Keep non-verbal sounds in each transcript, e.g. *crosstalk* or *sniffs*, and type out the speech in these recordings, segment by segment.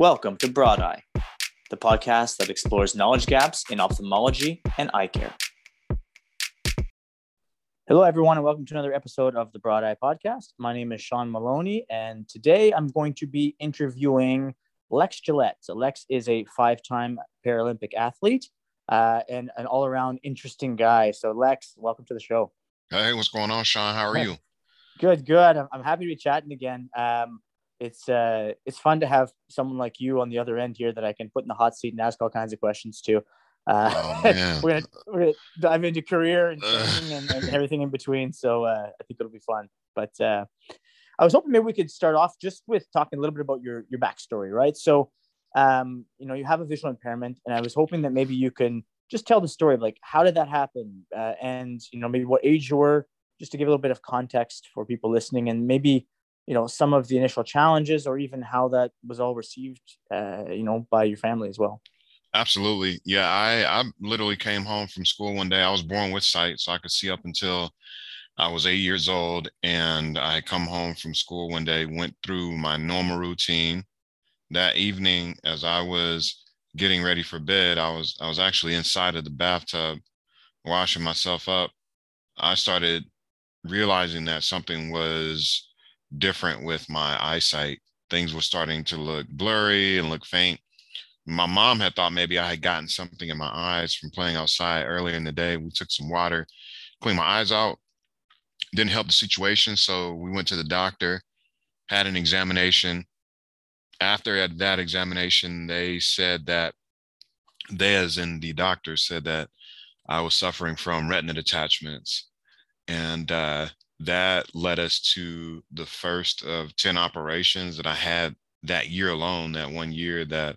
Welcome to Broad Eye, the podcast that explores knowledge gaps in ophthalmology and eye care. Hello, everyone, and welcome to another episode of the Broad Eye Podcast. My name is Sean Maloney, and today I'm going to be interviewing Lex Gillette. So, Lex is a five time Paralympic athlete uh, and an all around interesting guy. So, Lex, welcome to the show. Hey, what's going on, Sean? How are you? Good, good. I'm, I'm happy to be chatting again. Um, it's uh, it's fun to have someone like you on the other end here that I can put in the hot seat and ask all kinds of questions to. Uh, oh, *laughs* we're, gonna, we're gonna dive into career and, and, and, everything in between. So uh, I think it'll be fun. But uh, I was hoping maybe we could start off just with talking a little bit about your your backstory, right? So um, you know, you have a visual impairment, and I was hoping that maybe you can just tell the story of like how did that happen, uh, and you know maybe what age you were, just to give a little bit of context for people listening, and maybe you know some of the initial challenges or even how that was all received, uh, you know, by your family as well. Absolutely. Yeah, I I literally came home from school one day. I was born with sight, so I could see up until I was eight years old, and I come home from school one day, went through my normal routine. That evening, as I was getting ready for bed, I was I was actually inside of the bathtub, washing myself up. I started realizing that something was different with my eyesight. Things were starting to look blurry and look faint my mom had thought maybe I had gotten something in my eyes from playing outside earlier in the day. We took some water, cleaned my eyes out. Didn't help the situation. So we went to the doctor, had an examination. After that examination, they said that they, as in the doctor, said that I was suffering from retina detachments. And uh, that led us to the first of 10 operations that I had that year alone, that one year that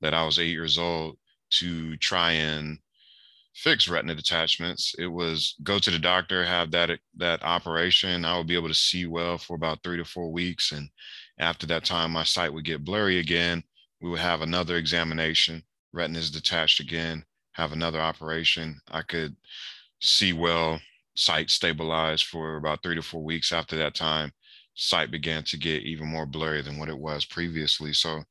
that I was eight years old to try and fix retina detachments. It was go to the doctor, have that that operation. I would be able to see well for about three to four weeks, and after that time, my sight would get blurry again. We would have another examination. Retina is detached again. Have another operation. I could see well. Sight stabilized for about three to four weeks. After that time, sight began to get even more blurry than what it was previously. So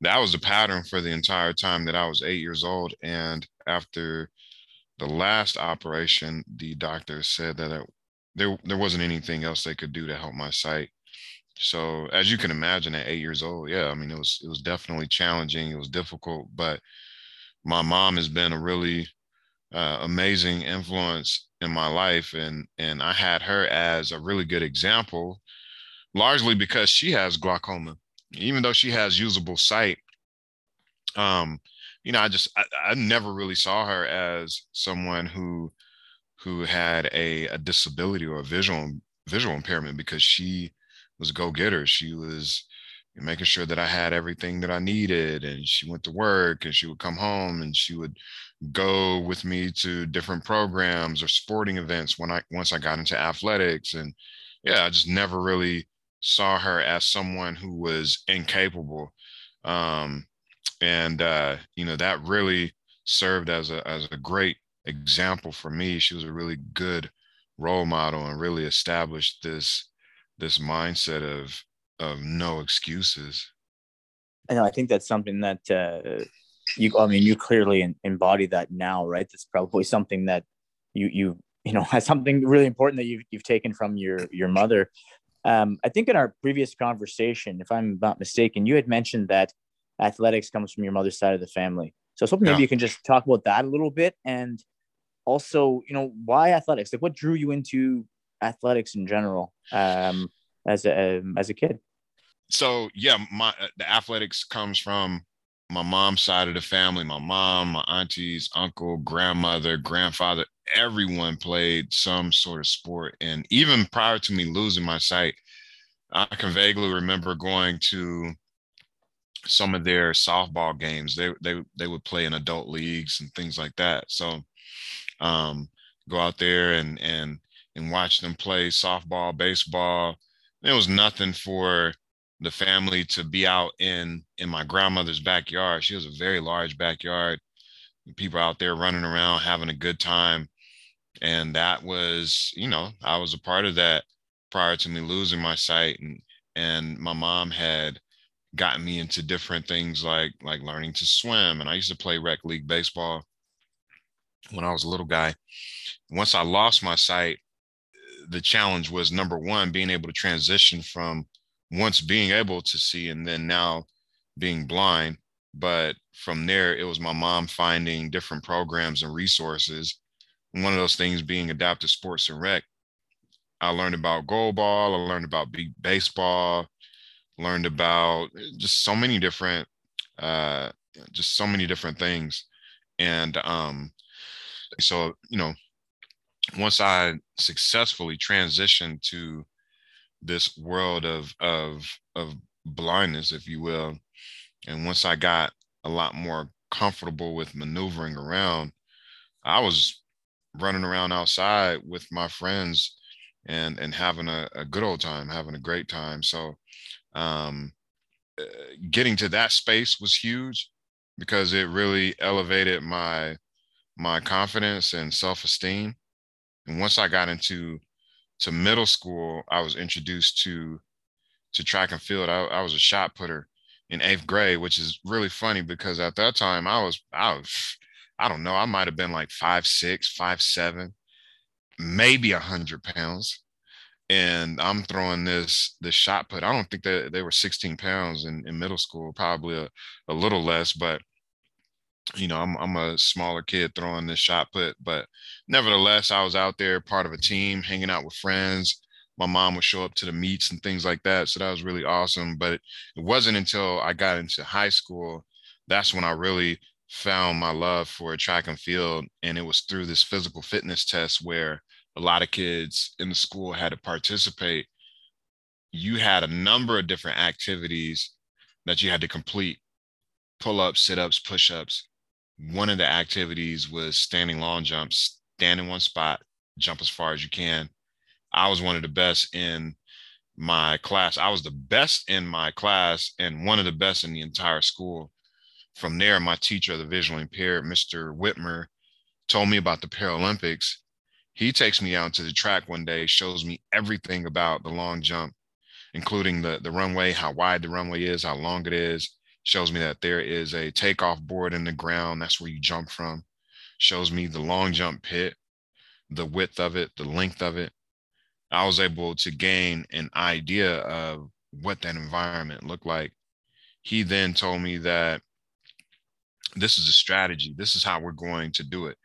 that was the pattern for the entire time that I was eight years old. And after the last operation, the doctor said that it, there there wasn't anything else they could do to help my sight. So as you can imagine, at eight years old, yeah, I mean it was it was definitely challenging. It was difficult, but my mom has been a really uh, amazing influence in my life, and and I had her as a really good example, largely because she has glaucoma even though she has usable sight, um, you know, I just I, I never really saw her as someone who who had a, a disability or a visual visual impairment because she was a go-getter. She was making sure that I had everything that I needed. And she went to work and she would come home and she would go with me to different programs or sporting events when I once I got into athletics. And yeah, I just never really saw her as someone who was incapable. Um, and uh, you know, that really served as a as a great example for me. She was a really good role model and really established this this mindset of of no excuses. I know. I think that's something that uh, you. I mean, you clearly embody that now, right? That's probably something that you you you know *laughs* has something really important that you've you've taken from your your mother. Um, I think in our previous conversation, if I'm not mistaken, you had mentioned that athletics comes from your mother's side of the family. So I was hoping maybe you can just talk about that a little bit and also, you know, why athletics? Like what drew you into athletics in general um, as a um, as a kid? So yeah, my uh, the athletics comes from my mom's side of the family. My mom, my aunties, uncle, grandmother, grandfather, everyone played some sort of sport. And even prior to me losing my sight, I can vaguely remember going to some of their softball games. They they they would play in adult leagues and things like that. So um, go out there and and and watch them play softball, baseball. There was nothing for the family to be out in in my grandmother's backyard. She has a very large backyard. People out there running around having a good time and that was you know i was a part of that prior to me losing my sight and and my mom had gotten me into different things like like learning to swim and i used to play rec league baseball when i was a little guy once i lost my sight the challenge was number one being able to transition from once being able to see and then now being blind. But from there it was my mom finding different programs and resources. One of those things being adaptive sports and rec. I learned about goalball i learned about baseball learned about just so many different uh just so many different things. And um so you know once i successfully transitioned to this world of of of blindness if you will. And once i got a lot more comfortable with maneuvering around i was running around outside with my friends and and having a, a good old time having a great time. So um, uh, getting to that space was huge because it really elevated my my confidence and self-esteem. And once i got into to middle school i was introduced to to track and field i, I was a shot putter in eighth grade which is really funny because at that time i was i was i don't know i might have been like five six five seven maybe a hundred pounds and I'm throwing this this shot put. I don't think that they were 16 pounds in, in middle school, probably a, a little less, but you know, I'm I'm a smaller kid throwing this shot put, but nevertheless, I was out there part of a team, hanging out with friends. My mom would show up to the meets and things like that, so that was really awesome. But it, it wasn't until I got into high school that's when I really found my love for track and field, and it was through this physical fitness test where a lot of kids in the school had to participate, you had a number of different activities that you had to complete pull ups, sit ups, push ups. One of the activities was standing long jumps, stand in one spot, jump as far as you can. I was one of the best in my class. I was the best in my class and one of the best in the entire school. From there, my teacher, the visually impaired, Mr. Whitmer, told me about the Paralympics he takes me out to the track one day, shows me everything about the long jump, including the, the runway, how wide the runway is, how long it is. Shows me that there is a takeoff board in the ground. That's where you jump from. Shows me the long jump pit, the width of it, the length of it. I was able to gain an idea of what that environment looked like. He then told me that this is a strategy. This is how we're going to do it.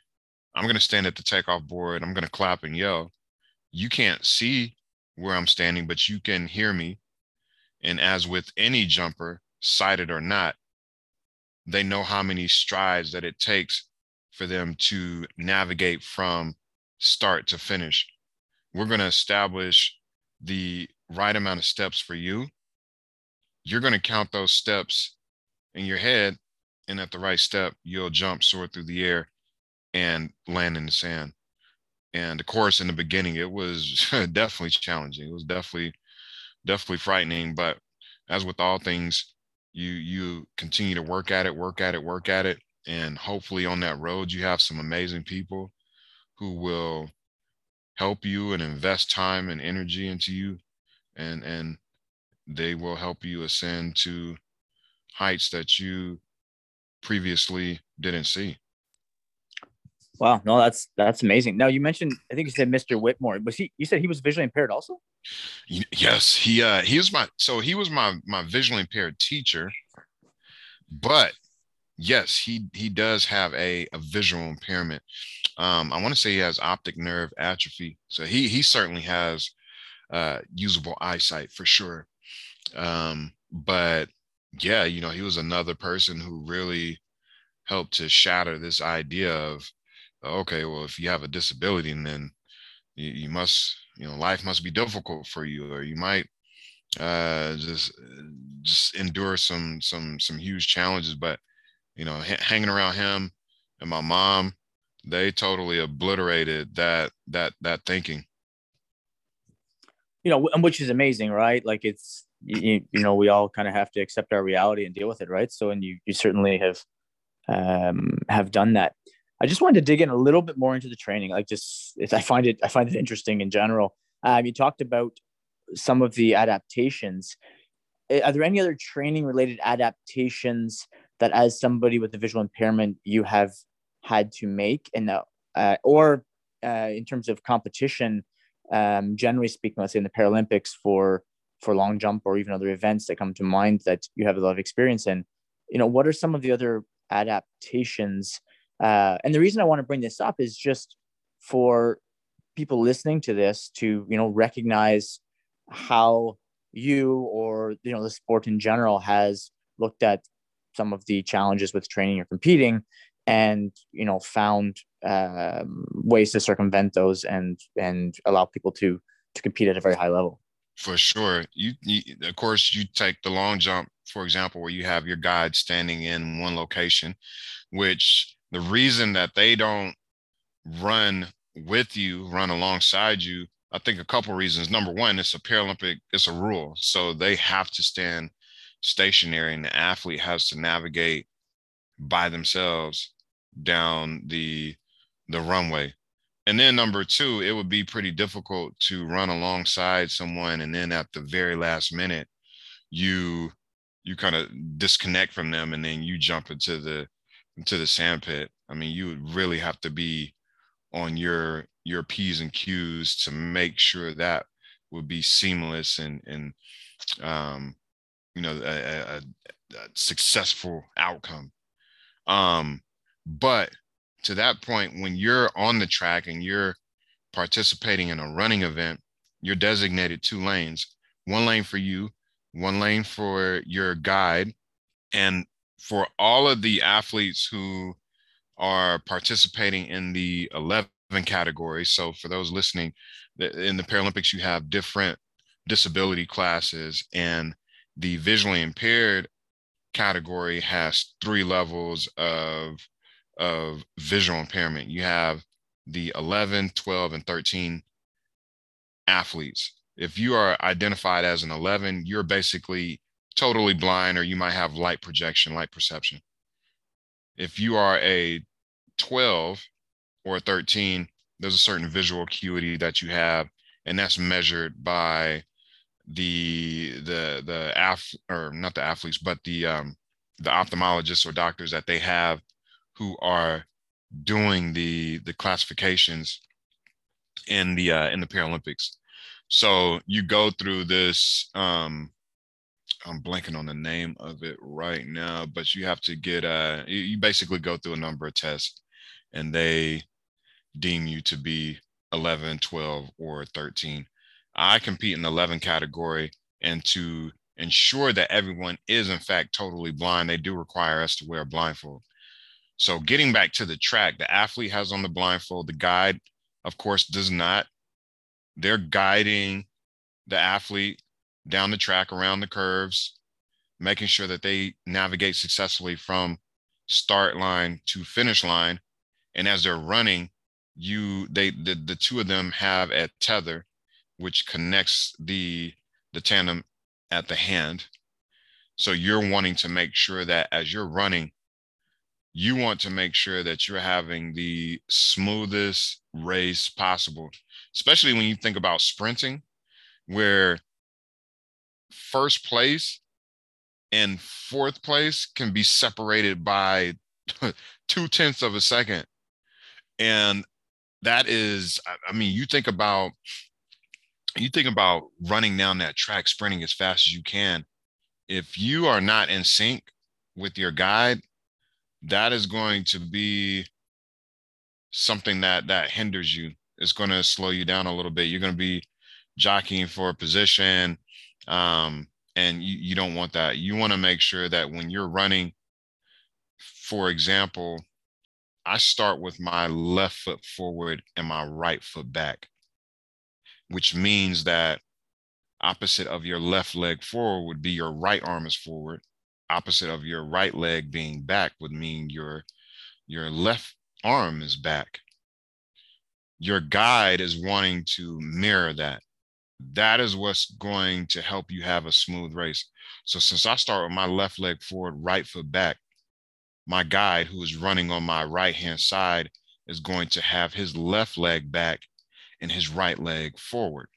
I'm going to stand at the takeoff board. I'm going to clap and yell. You can't see where I'm standing, but you can hear me. And as with any jumper, sighted or not, they know how many strides that it takes for them to navigate from start to finish. We're going to establish the right amount of steps for you. You're going to count those steps in your head. And at the right step, you'll jump, soar through the air, and land in the sand. And of course, in the beginning, it was *laughs* definitely challenging. It was definitely, definitely frightening. But as with all things, you you continue to work at it, work at it, work at it, and hopefully on that road you have some amazing people who will help you and invest time and energy into you, and and they will help you ascend to heights that you previously didn't see. Wow, no, that's that's amazing. Now you mentioned, I think you said Mr. Whitmore. Was he? You said he was visually impaired also. Yes, he uh he was my so he was my my visually impaired teacher, but yes, he he does have a a visual impairment. Um, I want to say he has optic nerve atrophy, so he he certainly has uh usable eyesight for sure. Um, but yeah, you know, he was another person who really helped to shatter this idea of okay, well, if you have a disability, then you, you must, you know, life must be difficult for you, or you might uh, just just endure some some some huge challenges. But you know, h- hanging around him and my mom, they totally obliterated that that that thinking. You know, which is amazing, right? Like it's you, you know we all kind of have to accept our reality and deal with it, right? So, and you you certainly have um, have done that. I just wanted to dig in a little bit more into the training. Like just, I find it, I find it interesting in general. Um, you talked about some of the adaptations. are there any other training related adaptations that as somebody with a visual impairment you have had to make and uh, or uh, in terms of competition um, generally speaking let's say in the paralympics for for long jump or even other events that come to mind that you have a lot of experience in you know what are some of the other adaptations uh, and the reason i want to bring this up is just for people listening to this to you know recognize how you or you know the sport in general has looked at some of the challenges with training or competing and you know found um, ways to circumvent those and and allow people to to compete at a very high level. For sure. You, you of course you take the long jump for example where you have your guide standing in one location which the reason that they don't run with you run alongside you I think a couple reasons. Number one, it's a Paralympic, it's a rule. So they have to stand stationary and the athlete has to navigate by themselves down the the runway. And then number two, it would be pretty difficult to run alongside someone and then at the very last minute you you kind of disconnect from them and then you jump into the into the sand pit. I mean, you would really have to be on your your p's and q's to make sure that would be seamless and and um, you know a, a, a, successful outcome um, but to that point when you're on the track and you're participating in a running event you're designated two lanes one lane for you one lane for your guide and for all of the athletes who are participating in the 11 categories. So for those listening, in the Paralympics, you have different disability classes, and the visually impaired category has three levels of of visual impairment. You have the 11, 12, and 13 athletes. If you are identified as an 11, you're basically totally blind, or you might have light projection, light perception. If you are a 12, or a 13, there's a certain visual acuity that you have, and that's measured by the the the af or not the athletes, but the um, the ophthalmologists or doctors that they have who are doing the the classifications in the uh, in the Paralympics. So you go through this. Um, I'm blanking on the name of it right now, but you have to get uh you basically go through a number of tests and they deem you to be 11, 12, or 13. I compete in the 11 category, and to ensure that everyone is in fact totally blind, they do require us to wear a blindfold. So, getting back to the track, the athlete has on the blindfold, the guide, of course, does not. They're guiding the athlete down the track around the curves, making sure that they navigate successfully from start line to finish line. And as they're running, you they the, the two of them have a tether which connects the the tandem at the hand so you're wanting to make sure that as you're running you want to make sure that you're having the smoothest race possible especially when you think about sprinting where first place and fourth place can be separated by *laughs* two tenths of a second. And that is i mean you think about you think about running down that track sprinting as fast as you can. If you are not in sync with your guide that is going to be something that that hinders you. It's going to slow you down a little bit. You're going to be jockeying for a position um, and you, you don't want that you want to make sure that when you're running for example I start with my left foot forward and my right foot back, which means that opposite of your left leg forward would be your right arm is forward. Opposite of your right leg being back would mean your your left arm is back. Your guide is wanting to mirror that. That is what's going to help you have a smooth race. So since I start with my left leg forward, right foot back, my guide who is running on my right hand side is going to have his left leg back and his right leg forward.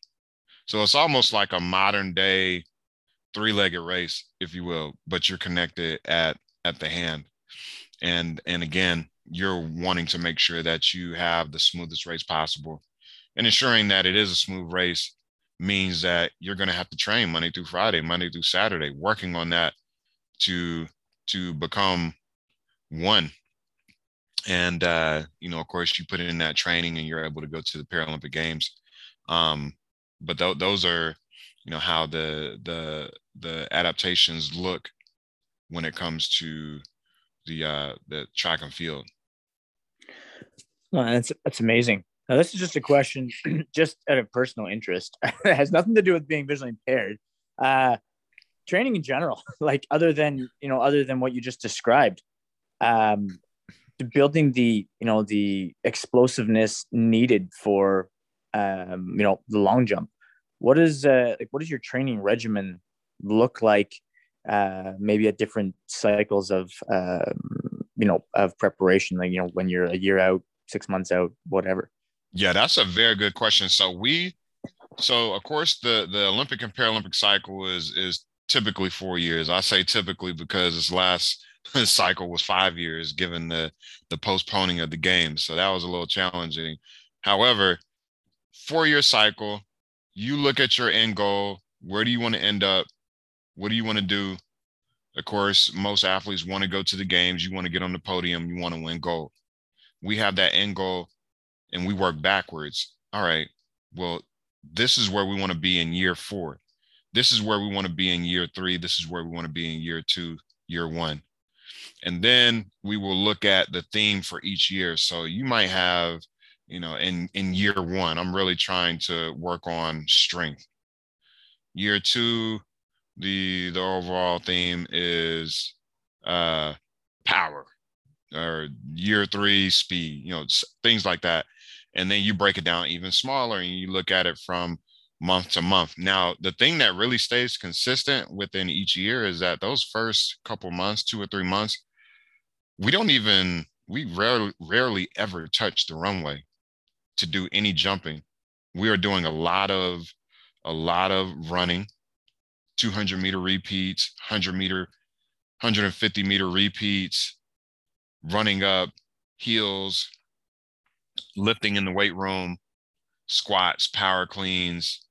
So it's almost like a modern day three-legged race, if you will, but you're connected at at the hand. And and again, you're wanting to make sure that you have the smoothest race possible. And ensuring that it is a smooth race means that you're going to have to train Monday through Friday, Monday through Saturday, working on that to to become one. And uh, you know, of course, you put in that training, and you're able to go to the Paralympic Games. Um, but th- those are, you know, how the the the adaptations look when it comes to the uh, the track and field. Oh, that's that's amazing. Now, this is just a question, *clears throat* just out of personal interest. *laughs* it has nothing to do with being visually impaired. Uh, training in general, *laughs* like other than you know, other than what you just described, um, building the you know the explosiveness needed for um, you know the long jump. What is uh, like? What does your training regimen look like? Uh, maybe at different cycles of um, you know of preparation, like you know when you're a year out, six months out, whatever. Yeah, that's a very good question. So we, so of course the the Olympic and Paralympic cycle is is typically four years. I say typically because this last *laughs* cycle was five years, given the the postponing of the games. So that was a little challenging. However, four year cycle, you look at your end goal. Where do you want to end up? What do you want to do? Of course, most athletes want to go to the games. You want to get on the podium. You want to win gold. We have that end goal and we work backwards. All right, well, this is where we want to be in year four. This is where we want to be in year three. This is where we want to be in year two, year one. And then we will look at the theme for each year. So you might have, you know, in, in year one, I'm really trying to work on strength. Year two, the the overall theme is uh power or year three speed you know things like that and then you break it down even smaller and you look at it from month to month. Now, the thing that really stays consistent within each year is that those first couple months, two or three months, we don't even we rarely rarely ever touch the runway to do any jumping. We are doing a lot of a lot of running, 200 meter repeats, 100 meter, 150 meter repeats, running up heels, lifting in the weight room, squats, power cleans.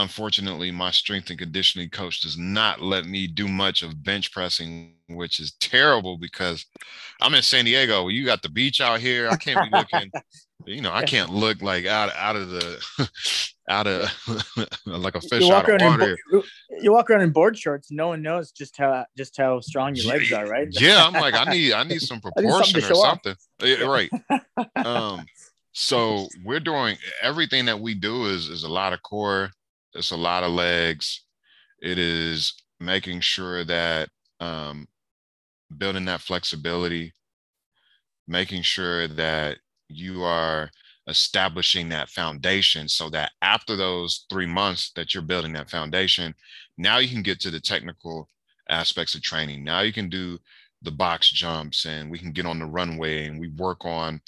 Unfortunately, my strength and conditioning coach does not let me do much of bench pressing, which is terrible because I'm in San Diego. You got the beach out here. I can't be looking, you know, I *laughs* can't look like out out of the *laughs* out of *laughs* like a fish out of water. In, you walk around in board shorts. No one knows just how just how strong your legs are, right? yeah, I'm like, I need I need some proportion need something or something. Yeah, right. um, so we're doing everything that we do is is a lot of core. It's a lot of legs. It is making sure that um, building that flexibility, making sure that you are establishing that foundation so that after those three months that you're building that foundation, now you can get to the technical aspects of training. Now you can do the box jumps and we can get on the runway and we work on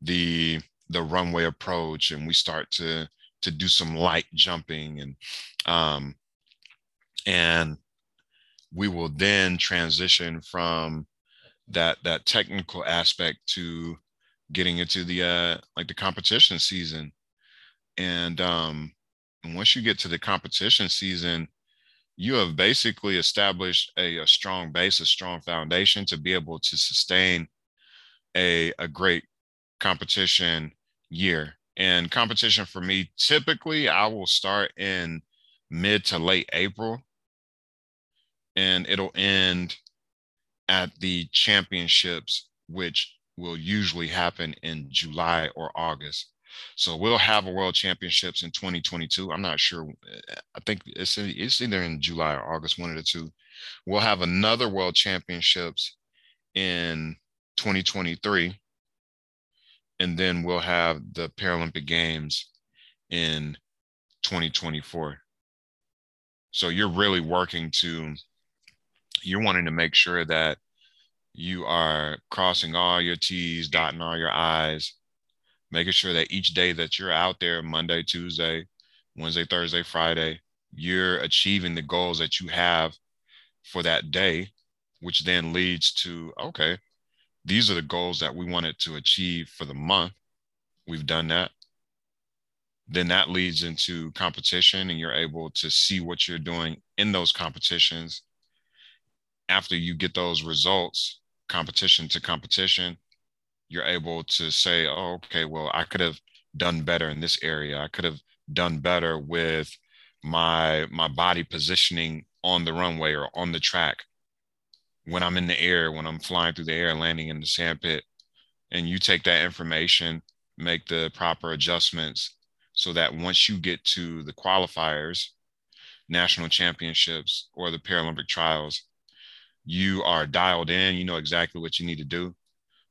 the the runway approach and we start to to do some light jumping and um and we will then transition from that that technical aspect to getting into the uh like the competition season. And um once you get to the competition season you have basically established a, a strong base a strong foundation to be able to sustain a a great competition year and competition for me typically i will start in mid to late april and it'll end at the championships which will usually happen in July or August. So we'll have a world championships in 2022. I'm not sure. I think it's it's either in July or August, one of the two. We'll have another world championships in 2023. And then we'll have the Paralympic Games in 2024. So you're really working to, you're wanting to make sure that you are crossing all your T's, dotting all your I's, making sure that each day that you're out there, Monday, Tuesday, Wednesday, Thursday, Friday, you're achieving the goals that you have for that day, which then leads to, okay, these are the goals that we wanted to achieve for the month. We've done that. Then that leads into competition, and you're able to see what you're doing in those competitions. After you get those results, competition to competition, you're able to say, oh, okay, well, I could have done better in this area. I could have done better with my my body positioning on the runway or on the track when I'm in the air, when I'm flying through the air, landing in the sandpit. And you take that information, make the proper adjustments so that once you get to the qualifiers, national championships, or the Paralympic trials, you are dialed in, you know exactly what you need to do.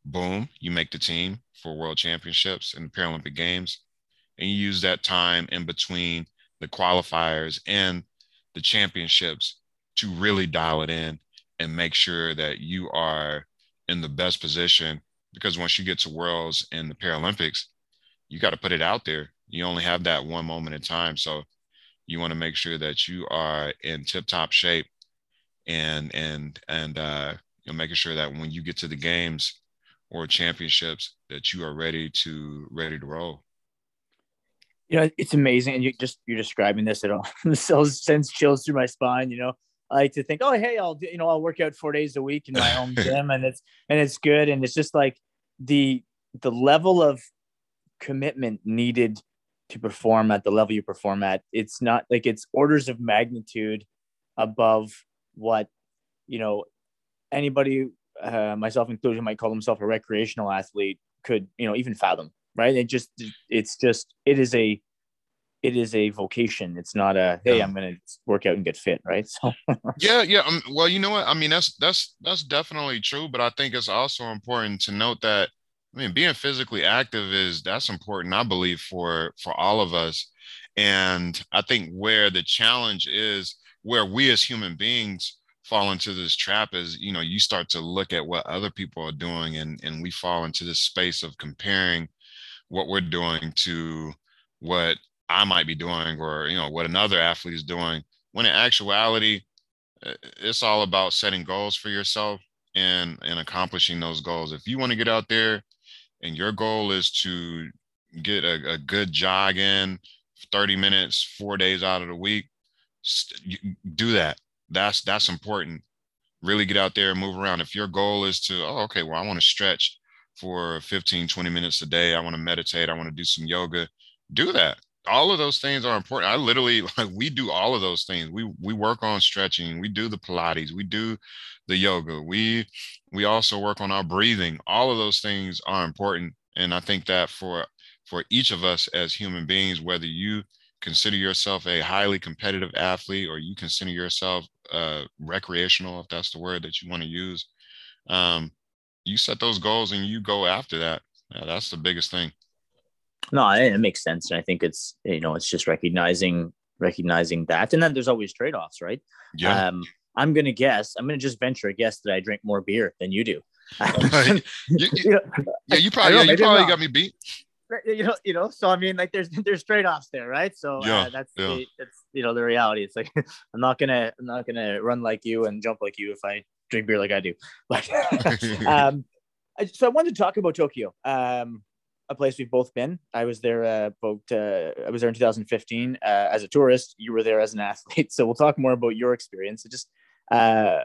Boom, you make the team for world championships and the Paralympic Games. And you use that time in between the qualifiers and the championships to really dial it in and make sure that you are in the best position because once you get to worlds and the paralympics you got to put it out there. You only have that one moment in time. So you want to make sure that you are in tip top shape and and and uh you know making sure that when you get to the games or championships that you are ready to ready to roll. You know it's amazing and you just you're describing this it all *laughs* sends chills through my spine you know I like to think, oh, hey, I'll you know I'll work out four days a week in my own *laughs* gym, and it's and it's good, and it's just like the the level of commitment needed to perform at the level you perform at. It's not like it's orders of magnitude above what you know anybody, uh, myself included, might call himself a recreational athlete could you know even fathom. Right? It just it's just it is a it is a vocation. It's not a hey, yeah. I'm going to work out and get fit, right? So *laughs* yeah, yeah. Um, well, you know what? I mean, that's that's that's definitely true, but I think it's also important to note that I mean, being physically active is that's important. I believe for for all of us, and I think where the challenge is, where we as human beings fall into this trap is you know you start to look at what other people are doing and and we fall into this space of comparing what we're doing to what I might be doing or you know what another athlete is doing. When in actuality, uh, it's all about setting goals for yourself and and accomplishing those goals. If you want to get out there and your goal is to get a, a good jog in 30 minutes, four days out of the week, do that. That's that's important. Really get out there and move around. If your goal is to, oh, okay, well, I want to stretch for 15, 20 minutes a day. I want to meditate. I want to do some yoga. Do that all of those things are important. I literally *laughs* like we do all of those things. We we work on stretching, we do the Pilates, we do the yoga, we we also work on our breathing. All of those things are important. And I think that for for each of us as human beings, whether you consider yourself a highly competitive athlete or you consider yourself uh, recreational, if that's the word that you want to use, um, you set those goals and you go after that. Yeah, that's the biggest thing. No, it, makes sense, and I think it's you know it's just recognizing recognizing that, and then there's always trade offs, right? Yeah. Um, I'm gonna guess. I'm gonna just venture a guess that I drink more beer than you do. *laughs* you, you, *laughs* yeah, you probably yeah, you probably got me beat. You know, you know. So I mean, like, there's there's trade offs there, right? So uh, yeah, uh, that's yeah. the, that's you know the reality. It's like *laughs* I'm not gonna I'm not gonna run like you and jump like you if I drink beer like I do. But um, so I wanted to talk about Tokyo. Um, a place we've both been. I was there uh, about uh, I was there in 2015 uh, as a tourist. You were there as an athlete. *laughs* So we'll talk more about your experience. Just uh,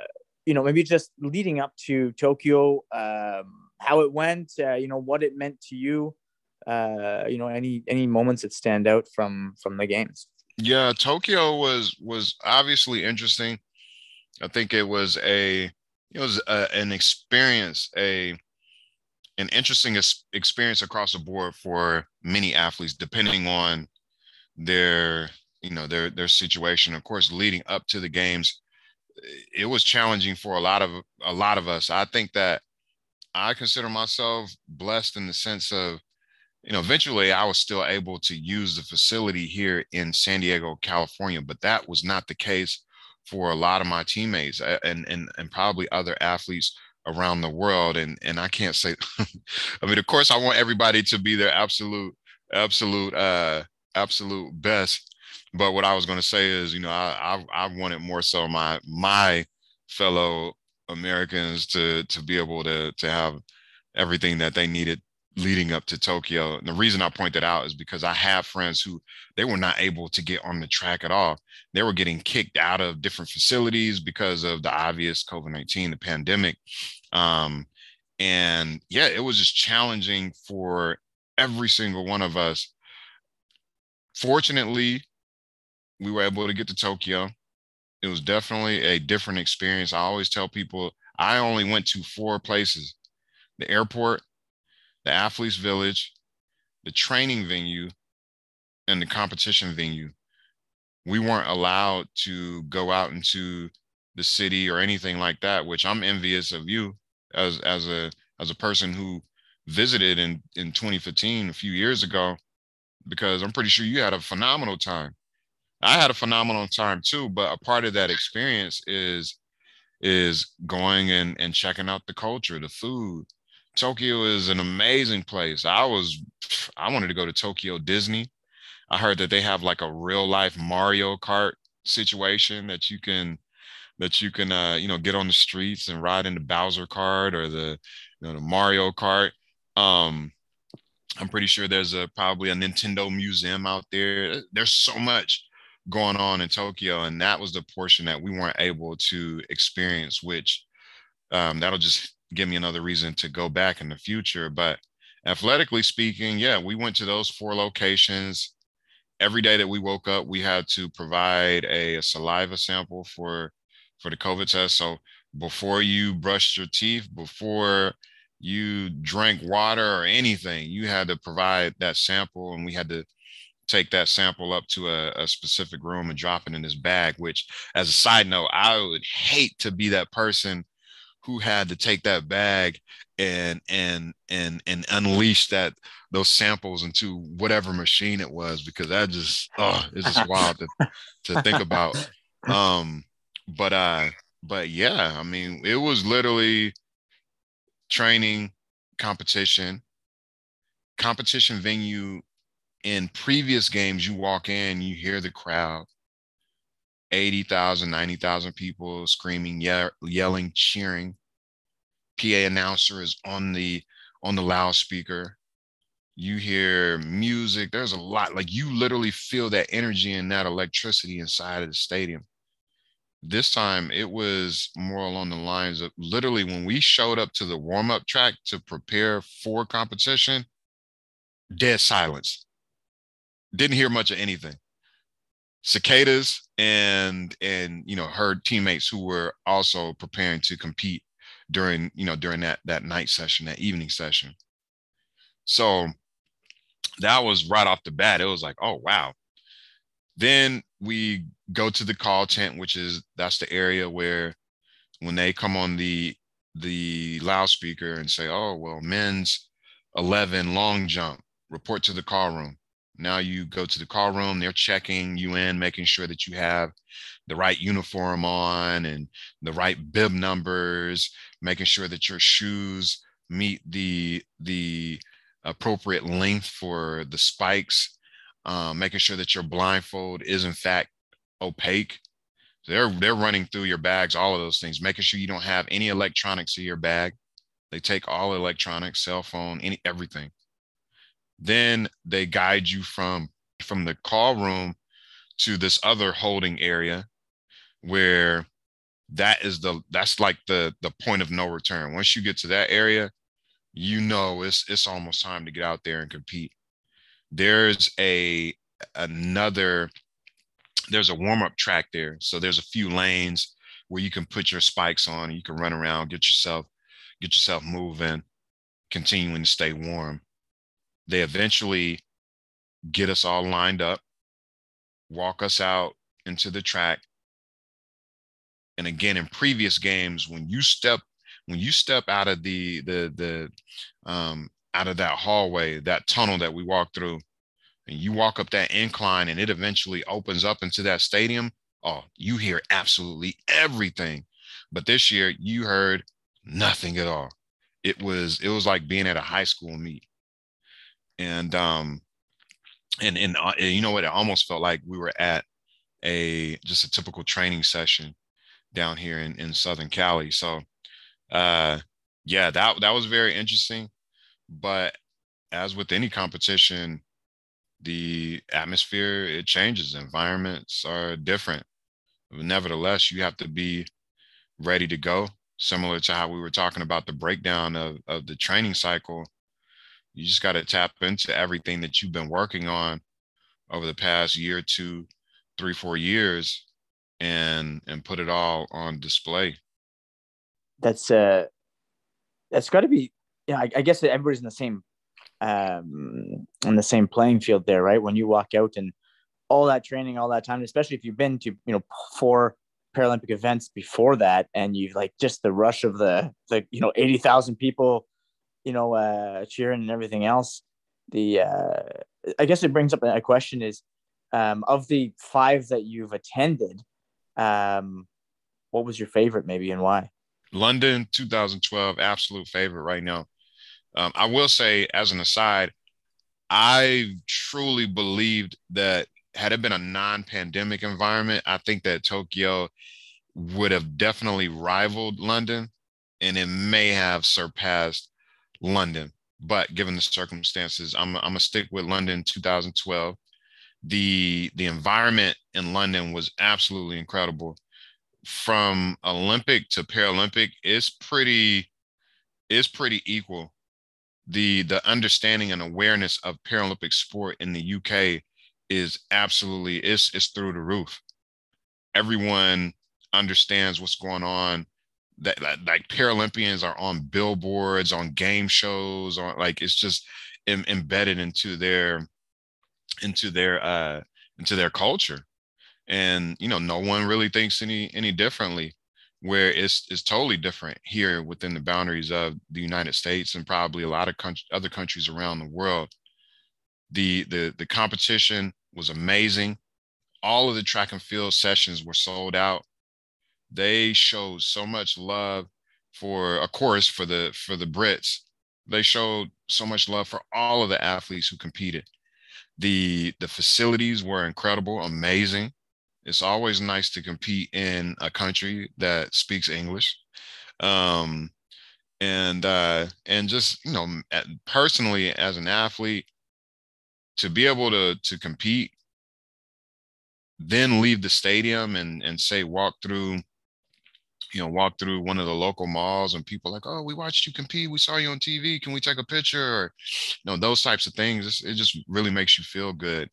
you know, maybe just leading up to Tokyo, um, how it went. Uh, you know, what it meant to you. Uh, you know, any any moments that stand out from from the games. Yeah, Tokyo was was obviously interesting. I think it was a it was a, an experience, a an interesting experience across the board for many athletes, depending on their you know their their situation. Of course, leading up to the games, it was challenging for a lot of a lot of us. I think that I consider myself blessed in the sense of you know eventually I was still able to use the facility here in San Diego, California, but that was not the case for a lot of my teammates and and and probably other athletes around the world and and i can't say *laughs* i mean of course i want everybody to be their absolute absolute uh absolute best but what I was going to say is, you know, I, I I wanted more so my my fellow Americans to to be able to to have everything that they needed leading up to Tokyo. And the reason I point that out is because I have friends who they were not able to get on the track at all. They were getting kicked out of different facilities because of the obvious COVID 19, the pandemic. Um, and yeah, it was just challenging for every single one of us. Fortunately, we were able to get to Tokyo. It was definitely a different experience. I always tell people I only went to four places the airport, the athletes village, the training venue, and the competition venue. We weren't allowed to go out into the city or anything like that, which I'm envious of you as as a as a person who visited in in 2015 a few years ago because I'm pretty sure you had a phenomenal time. I had a phenomenal time too, but a part of that experience is is going and and checking out the culture, the food, Tokyo is an amazing place. I was, *sniffs* I wanted to go to Tokyo Disney. I heard that they have like a real life Mario Kart situation that you can, that you can, uh, you know, get on the streets and ride in the Bowser Kart or the, you know, the Mario Kart. Um, I'm pretty sure there's a probably a Nintendo museum out there. There's so much going on in Tokyo, and that was the portion that we weren't able to experience, which um, that'll just give me another reason to go back in the future. But athletically speaking, yeah, we went to those four locations. Every day that we woke up, we had to provide a, a saliva sample for for the COVID test. So before you brushed your teeth, before you drank water or anything, you had to provide that sample, and we had to take that sample up to a, a, specific room and drop it in this bag. Which, as a side note, I would hate to be that person who had to take that bag and and and and unleash that those samples into whatever machine it was because that just oh it's just *laughs* wild to, to think about. Um but uh but yeah i mean it was literally training competition competition venue. In previous games you walk in you hear the crowd 80,000, 90,000 people screaming, ye- yelling, cheering. PA announcer is on the on the loudspeaker. You hear music. There's a lot. Like you literally feel that energy and that electricity inside of the stadium. This time it was more along the lines of literally when we showed up to the warm-up track to prepare for competition, dead silence. Didn't hear much of anything cicadas and and you know her teammates who were also preparing to compete during you know during that that night session that evening session. So that was right off the bat it was like oh wow. Then we go to the call tent which is that's the area where when they come on the the loudspeaker and say oh well men's 11 long jump report to the call room now you go to the call room, they're checking you in, making sure that you have the right uniform on and the right bib numbers, making sure that your shoes meet the the appropriate length for the spikes, um, making sure that your blindfold is in fact opaque. They're they're running through your bags, all of those things, making sure you don't have any electronics in your bag. They take all electronics, cell phone, any everything. Then they guide you from from the call room to this other holding area where that is the that's like the the point of no return. Once you get to that area, you know it's it's almost time to get out there and compete. There's a another there's a warm-up track there. So there's a few lanes where you can put your spikes on, you can run around, get yourself get yourself moving, continuing to stay warm. They eventually get us all lined up, walk us out into the track. And again, in previous games, when you step when you step out of the the the um, out of that hallway, that tunnel that we walk through, and you walk up that incline, and it eventually opens up into that stadium. Oh, you hear absolutely everything. But this year, you heard nothing at all. It was it was like being at a high school meet and um, and and, uh, you know what? It almost felt like we were at a just a typical training session down here in, in Southern Cali. So uh yeah, that that was very interesting. But as with any competition, the atmosphere it changes. Environments are different. Nevertheless, you have to be ready to go. Similar to how we were talking about the breakdown of, of the training cycle. You just got to tap into everything that you've been working on over the past year, two, three, four years, and and put it all on display. That's uh that's got to be yeah I, I, guess everybody's in the same um in the same playing field there right when you walk out and all that training all that time especially if you've been to you know four paralympic events before that and you've like just the rush of the the you know 80,000 people you know uh cheering and everything else the uh i guess it brings up a question is um of the five that you've attended um what was your favorite maybe and why London 2012, absolute favorite right now. Um, I will say, as an aside, I truly believed that had it been a non-pandemic environment, I think that Tokyo would have definitely rivaled London, and it may have surpassed London. But given the circumstances, I'm, I'm gonna stick with London 2012. The the environment in London was absolutely incredible from Olympic to Paralympic is pretty is pretty equal. The the understanding and awareness of Paralympic sport in the UK is absolutely it's it's through the roof. Everyone understands what's going on. That, that like Paralympians are on billboards, on game shows, on like it's just Im- embedded into their into their uh into their culture and you know no one really thinks any any differently where it's it's totally different here within the boundaries of the United States and probably a lot of other countries around the world. The the the competition was amazing. All of the track and field sessions were sold out. They showed so much love for, of course, for the for the Brits. They showed so much love for all of the athletes who competed. The the facilities were incredible, amazing. It's always nice to compete in a country that speaks English. Um, and uh, and just you know personally as an athlete to be able to to compete then leave the stadium and and say walk through you know walk through one of the local malls and people like oh we watched you compete we saw you on tv can we take a picture or you know those types of things it just really makes you feel good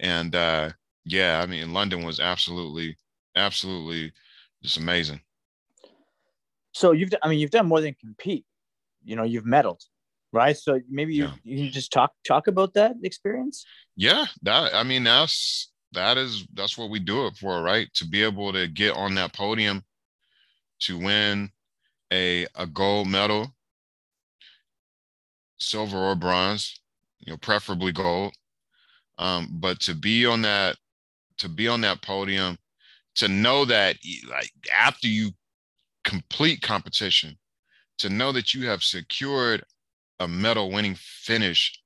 and uh yeah, I mean, London was absolutely, absolutely just amazing. So you've, I mean, you've done more than compete. You know, you've medaled, right? So maybe you, yeah. you just talk talk about that experience. Yeah, that I mean, that's that is that's what we do it for, right? To be able to get on that podium, to win a a gold medal, silver or bronze, you know, preferably gold. Um, but to be on that to be on that podium, to know that like after you complete competition, to know that you have secured a medal winning finish,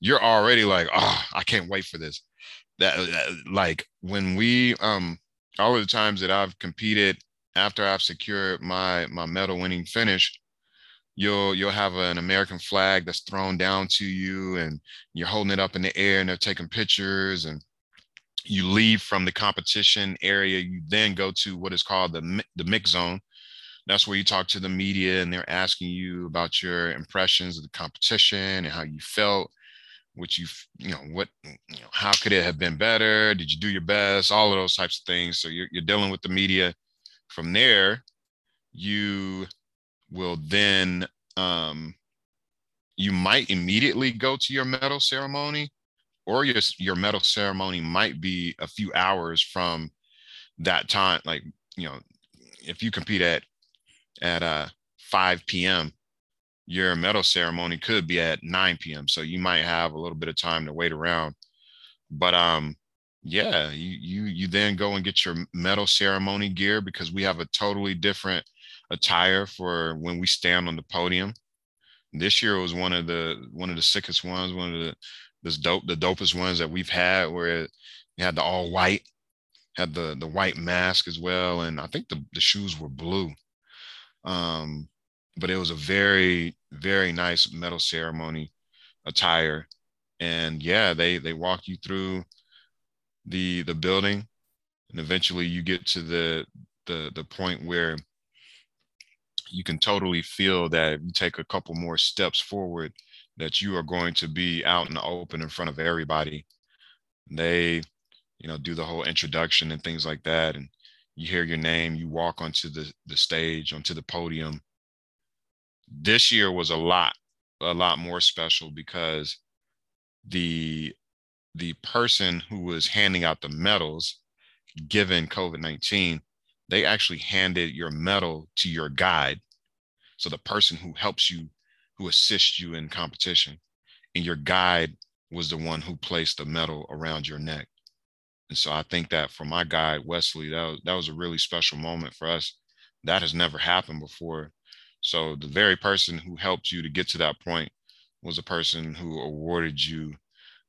you're already like, oh, I can't wait for this. That, that like when we um all of the times that I've competed after I've secured my my medal winning finish, you'll you'll have an American flag that's thrown down to you and you're holding it up in the air and they're taking pictures and you leave from the competition area. You then go to what is called the the mix zone. That's where you talk to the media and they're asking you about your impressions of the competition and how you felt what you you know what you know how could it have been better? Did you do your best? All of those types of things. So you're, you're dealing with the media from there you will then um you might immediately go to your medal ceremony or your your medal ceremony might be a few hours from that time like you know if you compete at at uh 5 p.m your medal ceremony could be at 9 p.m so you might have a little bit of time to wait around. But um yeah you you you then go and get your medal ceremony gear because we have a totally different attire for when we stand on the podium this year was one of the one of the sickest ones one of the this dope, the dopest ones that we've had, where you had the all white, had the the white mask as well, and I think the the shoes were blue. Um, but it was a very very nice medal ceremony attire, and yeah, they they walk you through the the building, and eventually you get to the the the point where you can totally feel that you take a couple more steps forward that you are going to be out in the open in front of everybody. They, you know, do the whole introduction and things like that. And you hear your name, you walk onto the, the stage, onto the podium. This year was a lot, a lot more special because the the person who was handing out the medals given COVID-19, they actually handed your medal to your guide. So the person who helps you who assists you in competition. And your guide was the one who placed the medal around your neck. And so I think that for my guide, Wesley, that was, that was a really special moment for us. That has never happened before. So the very person who helped you to get to that point was the person who awarded you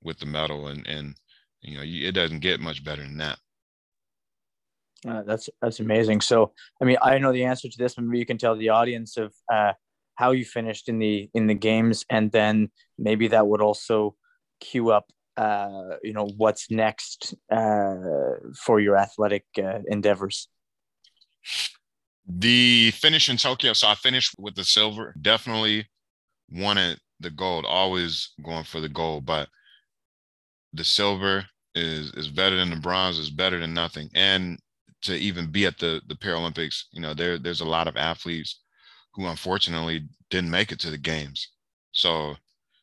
with the medal. And, and you know, it doesn't get much better than that. Uh, that's that's amazing. So, I mean, I know the answer to this, but maybe you can tell the audience of uh, how you finished in the in the games, and then maybe that would also cue up, uh, you know, what's next uh, for your athletic uh, endeavors. The finish in Tokyo. So I finished with the silver. Definitely wanted the gold. Always going for the gold, but the silver is is better than the bronze. Is better than nothing. And to even be at the the Paralympics, you know, there there's a lot of athletes who unfortunately didn't make it to the games. So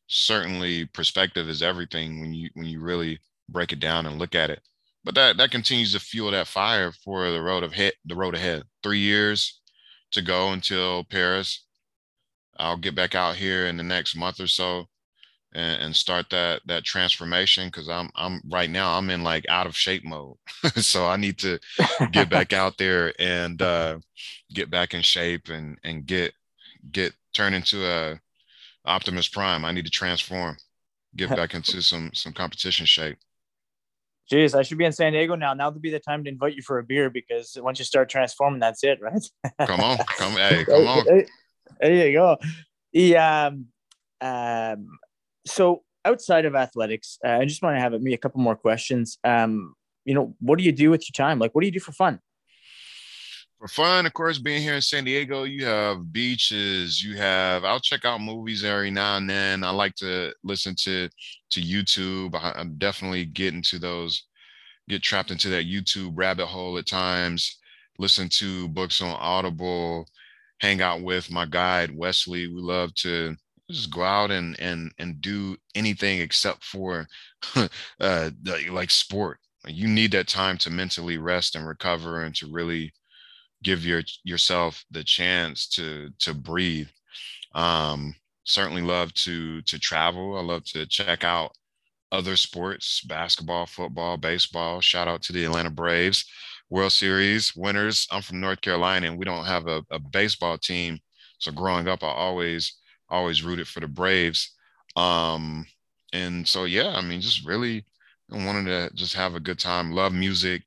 certainly perspective is everything when you when you really break it down and look at it. But that that continues to fuel that fire for the road of hit the road ahead. Three years to go until Paris. I'll get back out here in the next month or so and, and start that that transformation because I'm I'm right now I'm in like out of shape mode. *laughs* so I need to get back *laughs* out there and uh, get back in shape and and get get turn into a Optimus Prime. I need to transform, get back *laughs* into some some competition shape. Jeez, I should be in San Diego now. Now would be the time to invite you for a beer because once you start transforming, that's it, right? come on, come, hey, come on. There you go. The um, um, so outside of athletics, uh, I just want to have me a couple more questions. Um, you know, what do you do with your time? Like, what do you do for fun? For fun, of course, being here in San Diego, you have beaches. You have. I'll check out movies every now and then. I like to listen to to YouTube. I, I'm definitely getting to those. Get trapped into that YouTube rabbit hole at times. Listen to books on Audible. Hang out with my guide Wesley. We love to just go out and and and do anything except for *laughs* uh like sport. You need that time to mentally rest and recover and to really give your yourself the chance to to breathe. Um certainly love to to travel. I love to check out other sports basketball football baseball. Shout out to the atlanta braves. World series winners. I'm from north carolina and we don't have a, a baseball team. So growing up i always always rooted for the Braves. Um, and so, yeah, I mean, just really wanted to just have a good time, love music.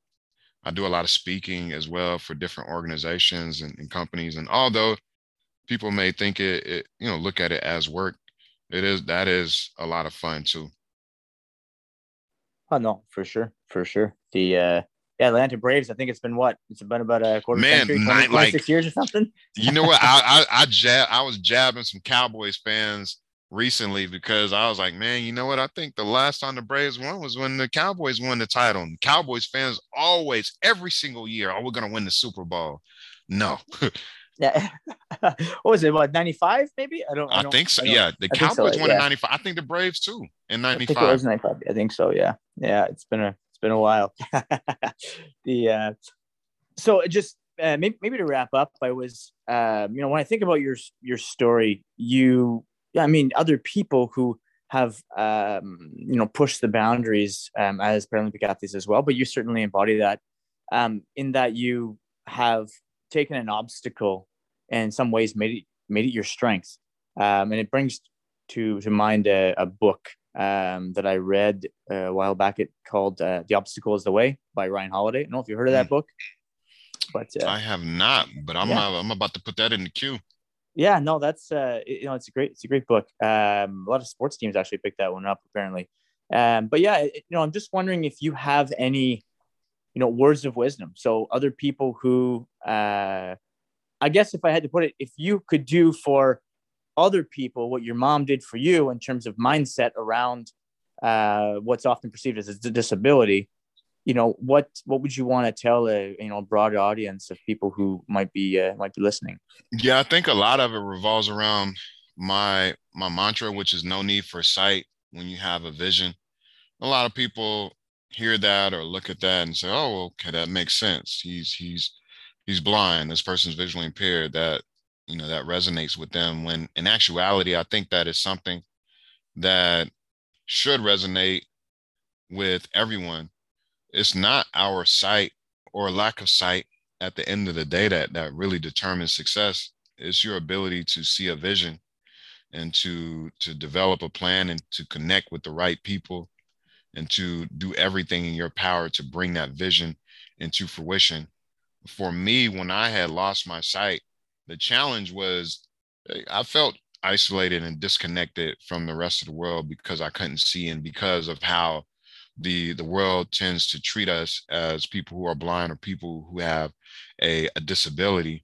I do a lot of speaking as well for different organizations and, and companies. And although people may think it, it, you know, look at it as work, it is, that is a lot of fun too. Oh no, for sure, for sure. The uh, yeah, Atlanta Braves. I think it's been what? It's been about a quarter Man, century, 20, nine, 26 like, years or something. You know what? *laughs* I I I, jab, I was jabbing some Cowboys fans recently because I was like, man, you know what? I think the last time the Braves won was when the Cowboys won the title. And Cowboys fans always, every single year, oh, we're gonna win the Super Bowl. No. *laughs* yeah. *laughs* what was it? What, 95 maybe? I don't I, I don't, think so. Yeah. The I Cowboys so, won yeah. in 95. I think the Braves too in 95. I think it was 95. I think so. Yeah. Yeah. It's been a it's been a while. *laughs* the uh, so just uh, maybe, maybe to wrap up, I was um, you know when I think about your your story, you I mean other people who have um, you know pushed the boundaries um, as Paralympic athletes as well, but you certainly embody that um, in that you have taken an obstacle and in some ways made it made it your strength, um, and it brings to to mind a, a book um, that I read uh, a while back. It called uh, "The Obstacle Is the Way" by Ryan Holiday. I don't know if you heard of that mm. book, but uh, I have not. But I'm yeah. I'm about to put that in the queue. Yeah, no, that's uh, you know, it's a great it's a great book. Um, a lot of sports teams actually picked that one up apparently. Um, but yeah, you know, I'm just wondering if you have any, you know, words of wisdom. So other people who, uh, I guess if I had to put it, if you could do for other people what your mom did for you in terms of mindset around uh, what's often perceived as a disability, you know, what what would you want to tell a you know broad audience of people who might be uh, might be listening? Yeah, I think a lot of it revolves around my my mantra, which is no need for sight when you have a vision. A lot of people hear that or look at that and say, "Oh, okay, that makes sense. He's he's he's blind. This person's visually impaired. That you know that resonates with them." When in actuality, I think that is something that should resonate with everyone. It's not our sight or lack of sight at the end of the day that that really determines success. It's your ability to see a vision and to to develop a plan and to connect with the right people and to do everything in your power to bring that vision into fruition. For me, when I had lost my sight, the challenge was eh, I felt isolated and disconnected from the rest of the world because I couldn't see and because of how the the world tends to treat us as people who are blind or people who have a, a disability.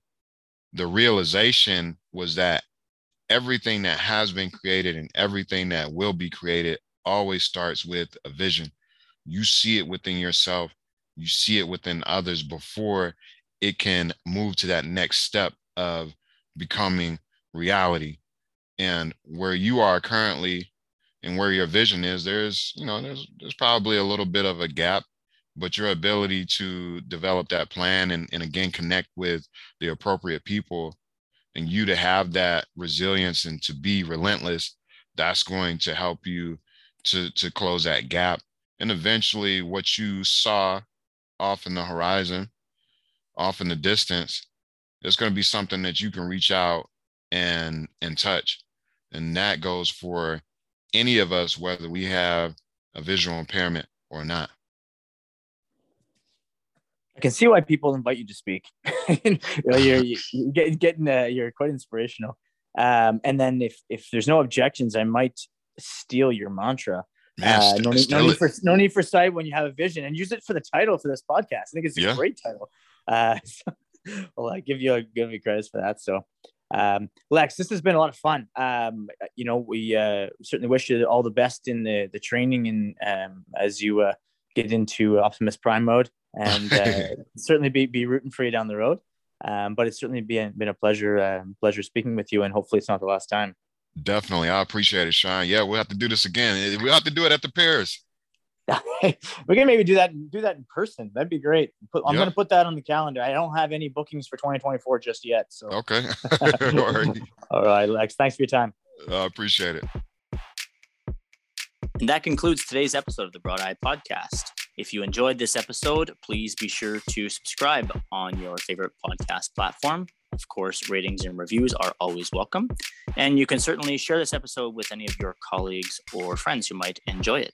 The realization was that everything that has been created and everything that will be created always starts with a vision. You see it within yourself, you see it within others before it can move to that next step of becoming reality. And where you are currently and where your vision is, there's, you know, there's there's probably a little bit of a gap, but your ability to develop that plan and, and again connect with the appropriate people and you to have that resilience and to be relentless, that's going to help you to to close that gap and eventually what you saw off in the horizon off in the distance is going to be something that you can reach out and and touch and that goes for any of us whether we have a visual impairment or not I can see why people invite you to speak. *laughs* you know, you're, you're getting, getting uh, you're quite inspirational. Um, and then if if there's no objections, I might steal your mantra. uh, no, need, no, need for, no need for sight when you have a vision and use it for the title for this podcast. I think it's a yeah. great title. Uh, *laughs* so, *laughs* well, I give you a, give me credit for that. So, um, Lex, this has been a lot of fun. Um, you know, we uh, certainly wish you all the best in the the training and um, as you uh, get into Optimus Prime mode, and uh, *laughs* *laughs* certainly be be rooting for you down the road. Um, but it's certainly been been a pleasure uh, pleasure speaking with you, and hopefully it's not the last time. Definitely. I appreciate it, Sean. Yeah, we'll have to do this again. We'll have to do it at the Paris. *laughs* we can maybe do that do that in person. That'd be great. Put, I'm yep. going to put that on the calendar. I don't have any bookings for 2024 just yet. So okay. *laughs* *laughs* All right. All right, Lex. Thanks for your time. I appreciate it. And that concludes today's episode of the Broad Eye Podcast. If you enjoyed this episode, please be sure to subscribe on your favorite podcast platform. Of course, ratings and reviews are always welcome. And you can certainly share this episode with any of your colleagues or friends who might enjoy it.